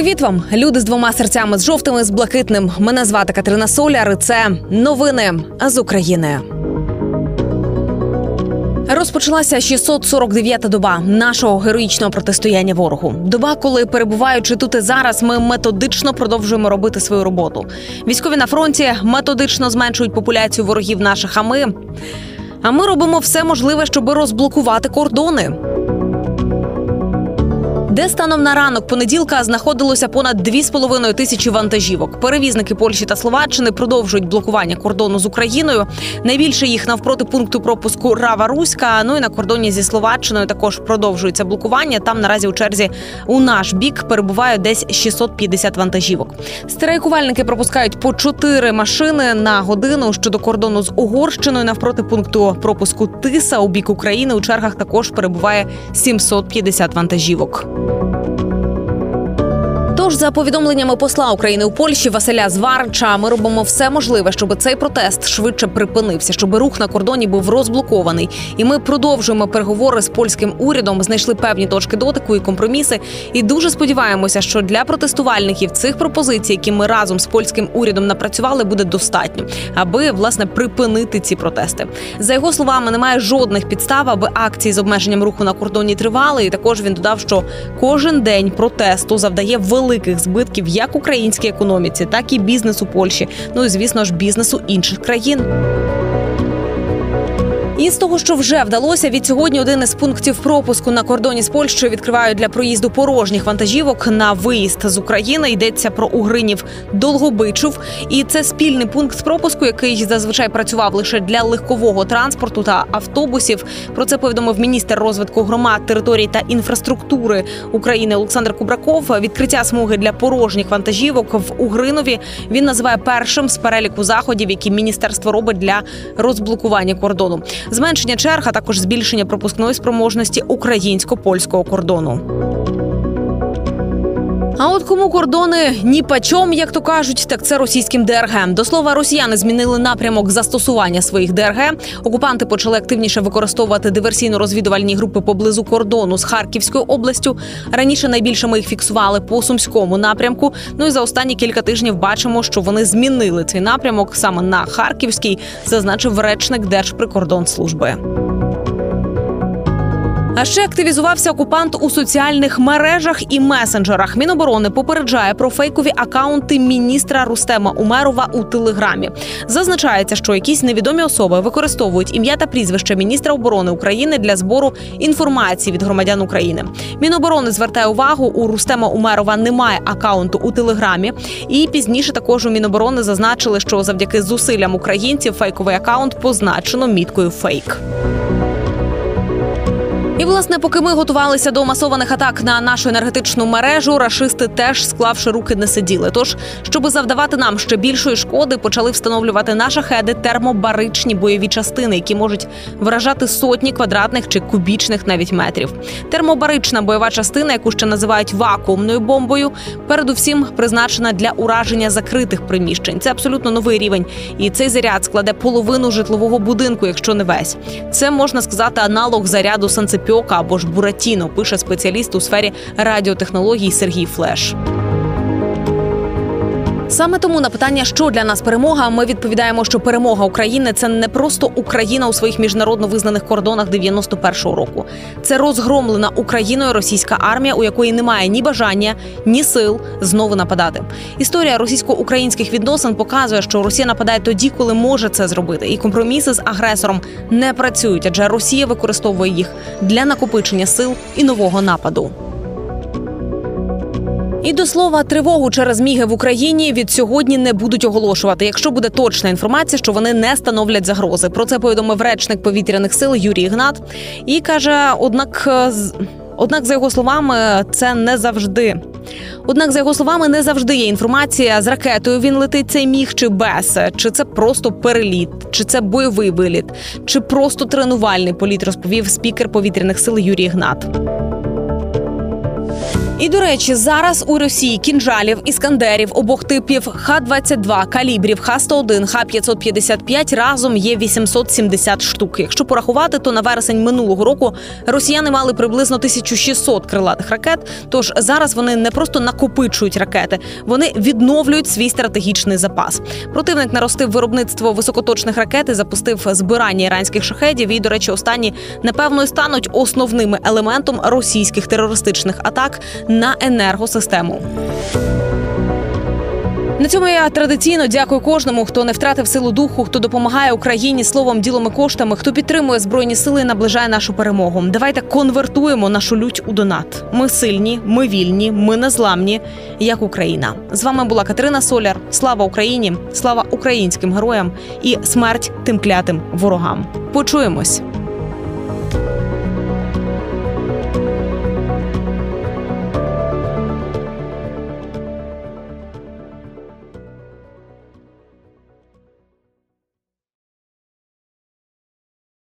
Привіт вам, люди з двома серцями з жовтими з блакитним. Мене звати Катерина Соляр. і Це новини з України. Розпочалася 649-та доба нашого героїчного протистояння ворогу. Доба, коли перебуваючи тут і зараз, ми методично продовжуємо робити свою роботу. Військові на фронті методично зменшують популяцію ворогів наших. А ми а ми робимо все можливе, щоб розблокувати кордони де станом на ранок понеділка знаходилося понад 2,5 тисячі вантажівок. Перевізники Польщі та Словаччини продовжують блокування кордону з Україною. Найбільше їх навпроти пункту пропуску Рава Руська. Ну і на кордоні зі Словаччиною також продовжується блокування. Там наразі у черзі у наш бік перебуває десь 650 вантажівок. Страйкувальники пропускають по 4 машини на годину щодо кордону з Угорщиною навпроти пункту пропуску Тиса у бік України. У чергах також перебуває 750 вантажівок. thank you Тож, за повідомленнями посла України у Польщі Василя Зварча, ми робимо все можливе, щоб цей протест швидше припинився, щоб рух на кордоні був розблокований. І ми продовжуємо переговори з польським урядом, знайшли певні точки дотику і компроміси. І дуже сподіваємося, що для протестувальників цих пропозицій, які ми разом з польським урядом напрацювали, буде достатньо, аби власне припинити ці протести. За його словами, немає жодних підстав, аби акції з обмеженням руху на кордоні тривали. І також він додав, що кожен день протесту завдає великих великих збитків як українській економіці, так і бізнесу Польщі. Ну і звісно ж бізнесу інших країн. І з того, що вже вдалося, від сьогодні один із пунктів пропуску на кордоні з Польщею відкривають для проїзду порожніх вантажівок на виїзд з України. Йдеться про Угринів Долгобичув. І це спільний пункт пропуску, який зазвичай працював лише для легкового транспорту та автобусів. Про це повідомив міністр розвитку громад, територій та інфраструктури України Олександр Кубраков. Відкриття смуги для порожніх вантажівок в Угринові він називає першим з переліку заходів, які міністерство робить для розблокування кордону зменшення черг, а також збільшення пропускної спроможності українсько польського кордону. А от кому кордони ні пачом, як то кажуть, так це російським ДРГ. До слова, росіяни змінили напрямок застосування своїх ДРГ. Окупанти почали активніше використовувати диверсійно-розвідувальні групи поблизу кордону з Харківською областю. Раніше найбільше ми їх фіксували по сумському напрямку. Ну і за останні кілька тижнів бачимо, що вони змінили цей напрямок саме на Харківський, зазначив речник Держприкордонслужби. А ще активізувався окупант у соціальних мережах і месенджерах. Міноборони попереджає про фейкові акаунти міністра Рустема Умерова у Телеграмі. Зазначається, що якісь невідомі особи використовують ім'я та прізвище міністра оборони України для збору інформації від громадян України. Міноборони звертає увагу, у Рустема Умерова немає акаунту у Телеграмі. І пізніше також у Міноборони зазначили, що завдяки зусиллям українців фейковий акаунт позначено міткою фейк. І власне, поки ми готувалися до масованих атак на нашу енергетичну мережу, рашисти теж склавши руки не сиділи. Тож, щоб завдавати нам ще більшої шкоди, почали встановлювати на шахеди термобаричні бойові частини, які можуть вражати сотні квадратних чи кубічних навіть метрів. Термобарична бойова частина, яку ще називають вакуумною бомбою, передусім призначена для ураження закритих приміщень. Це абсолютно новий рівень, і цей заряд складе половину житлового будинку, якщо не весь. Це можна сказати аналог заряду санцепі Тапіока або ж Буратіно, пише спеціаліст у сфері радіотехнологій Сергій Флеш. Саме тому на питання, що для нас перемога, ми відповідаємо, що перемога України це не просто Україна у своїх міжнародно визнаних кордонах 91-го року. Це розгромлена Україною російська армія, у якої немає ні бажання, ні сил знову нападати. Історія російсько-українських відносин показує, що Росія нападає тоді, коли може це зробити, і компроміси з агресором не працюють, адже Росія використовує їх для накопичення сил і нового нападу. І до слова, тривогу через міги в Україні від сьогодні не будуть оголошувати, якщо буде точна інформація, що вони не становлять загрози. Про це повідомив речник повітряних сил Юрій Ігнат і каже: однак, е, однак, за його словами, це не завжди. Однак, за його словами, не завжди є інформація з ракетою. Він летить цей міг чи без, чи це просто переліт, чи це бойовий виліт, чи просто тренувальний політ, розповів спікер повітряних сил Юрій Ігнат. І до речі, зараз у Росії кінжалів, іскандерів обох типів Х-22, калібрів, Х-101, Х-555 разом є 870 штук. Якщо порахувати, то на вересень минулого року росіяни мали приблизно 1600 крилатих ракет. Тож зараз вони не просто накопичують ракети, вони відновлюють свій стратегічний запас. Противник наростив виробництво високоточних ракет і запустив збирання іранських шахедів. І, до речі, останні напевно стануть основними елементом російських терористичних атак на енергосистему. На цьому я традиційно дякую кожному, хто не втратив силу духу, хто допомагає Україні словом, ділом і коштами, хто підтримує збройні сили і наближає нашу перемогу. Давайте конвертуємо нашу лють у донат. Ми сильні, ми вільні, ми незламні, як Україна. З вами була Катерина Соляр. Слава Україні! Слава українським героям і смерть тим клятим ворогам. Почуємось.